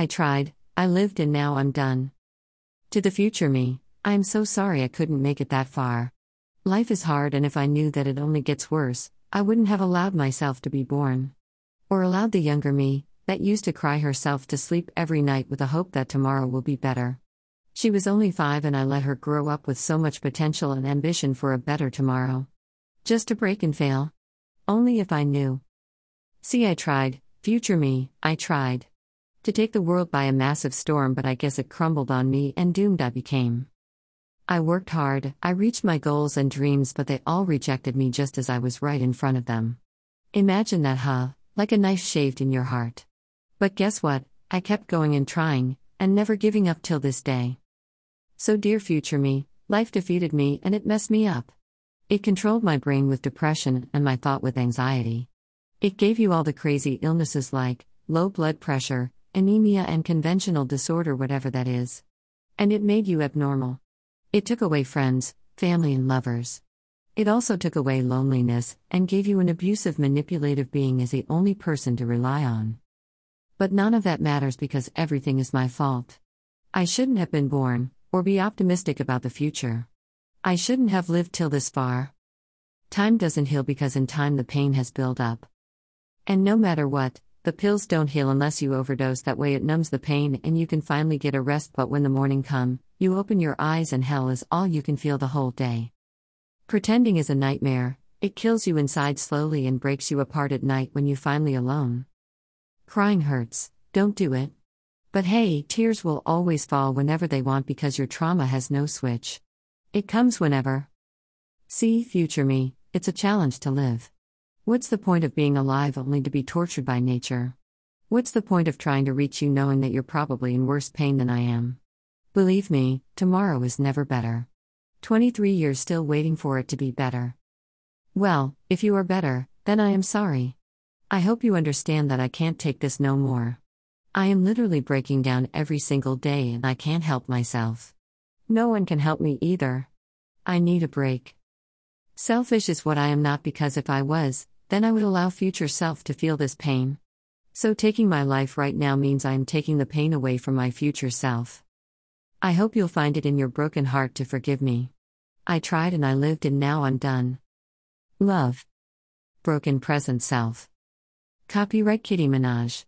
I tried, I lived, and now I'm done. To the future me, I am so sorry I couldn't make it that far. Life is hard, and if I knew that it only gets worse, I wouldn't have allowed myself to be born. Or allowed the younger me, that used to cry herself to sleep every night with the hope that tomorrow will be better. She was only five, and I let her grow up with so much potential and ambition for a better tomorrow. Just to break and fail? Only if I knew. See, I tried, future me, I tried. To take the world by a massive storm, but I guess it crumbled on me and doomed I became. I worked hard, I reached my goals and dreams, but they all rejected me just as I was right in front of them. Imagine that, huh? Like a knife shaved in your heart. But guess what? I kept going and trying, and never giving up till this day. So, dear future me, life defeated me and it messed me up. It controlled my brain with depression and my thought with anxiety. It gave you all the crazy illnesses like low blood pressure, anemia, and conventional disorder, whatever that is. And it made you abnormal. It took away friends, family, and lovers. It also took away loneliness and gave you an abusive, manipulative being as the only person to rely on. But none of that matters because everything is my fault. I shouldn't have been born, or be optimistic about the future. I shouldn't have lived till this far. Time doesn't heal because in time the pain has built up. And no matter what, the pills don't heal unless you overdose, that way it numbs the pain and you can finally get a rest. But when the morning come, you open your eyes and hell is all you can feel the whole day. Pretending is a nightmare, it kills you inside slowly and breaks you apart at night when you finally alone. Crying hurts, don't do it. But hey, tears will always fall whenever they want because your trauma has no switch. It comes whenever. See, future me, it's a challenge to live. What's the point of being alive only to be tortured by nature? What's the point of trying to reach you knowing that you're probably in worse pain than I am? Believe me, tomorrow is never better. 23 years still waiting for it to be better. Well, if you are better, then I am sorry. I hope you understand that I can't take this no more. I am literally breaking down every single day and I can't help myself. No one can help me either. I need a break. Selfish is what I am not because if I was, then I would allow future self to feel this pain. So taking my life right now means I am taking the pain away from my future self. I hope you'll find it in your broken heart to forgive me. I tried and I lived and now I'm done. Love. Broken present self. Copyright Kitty Minaj.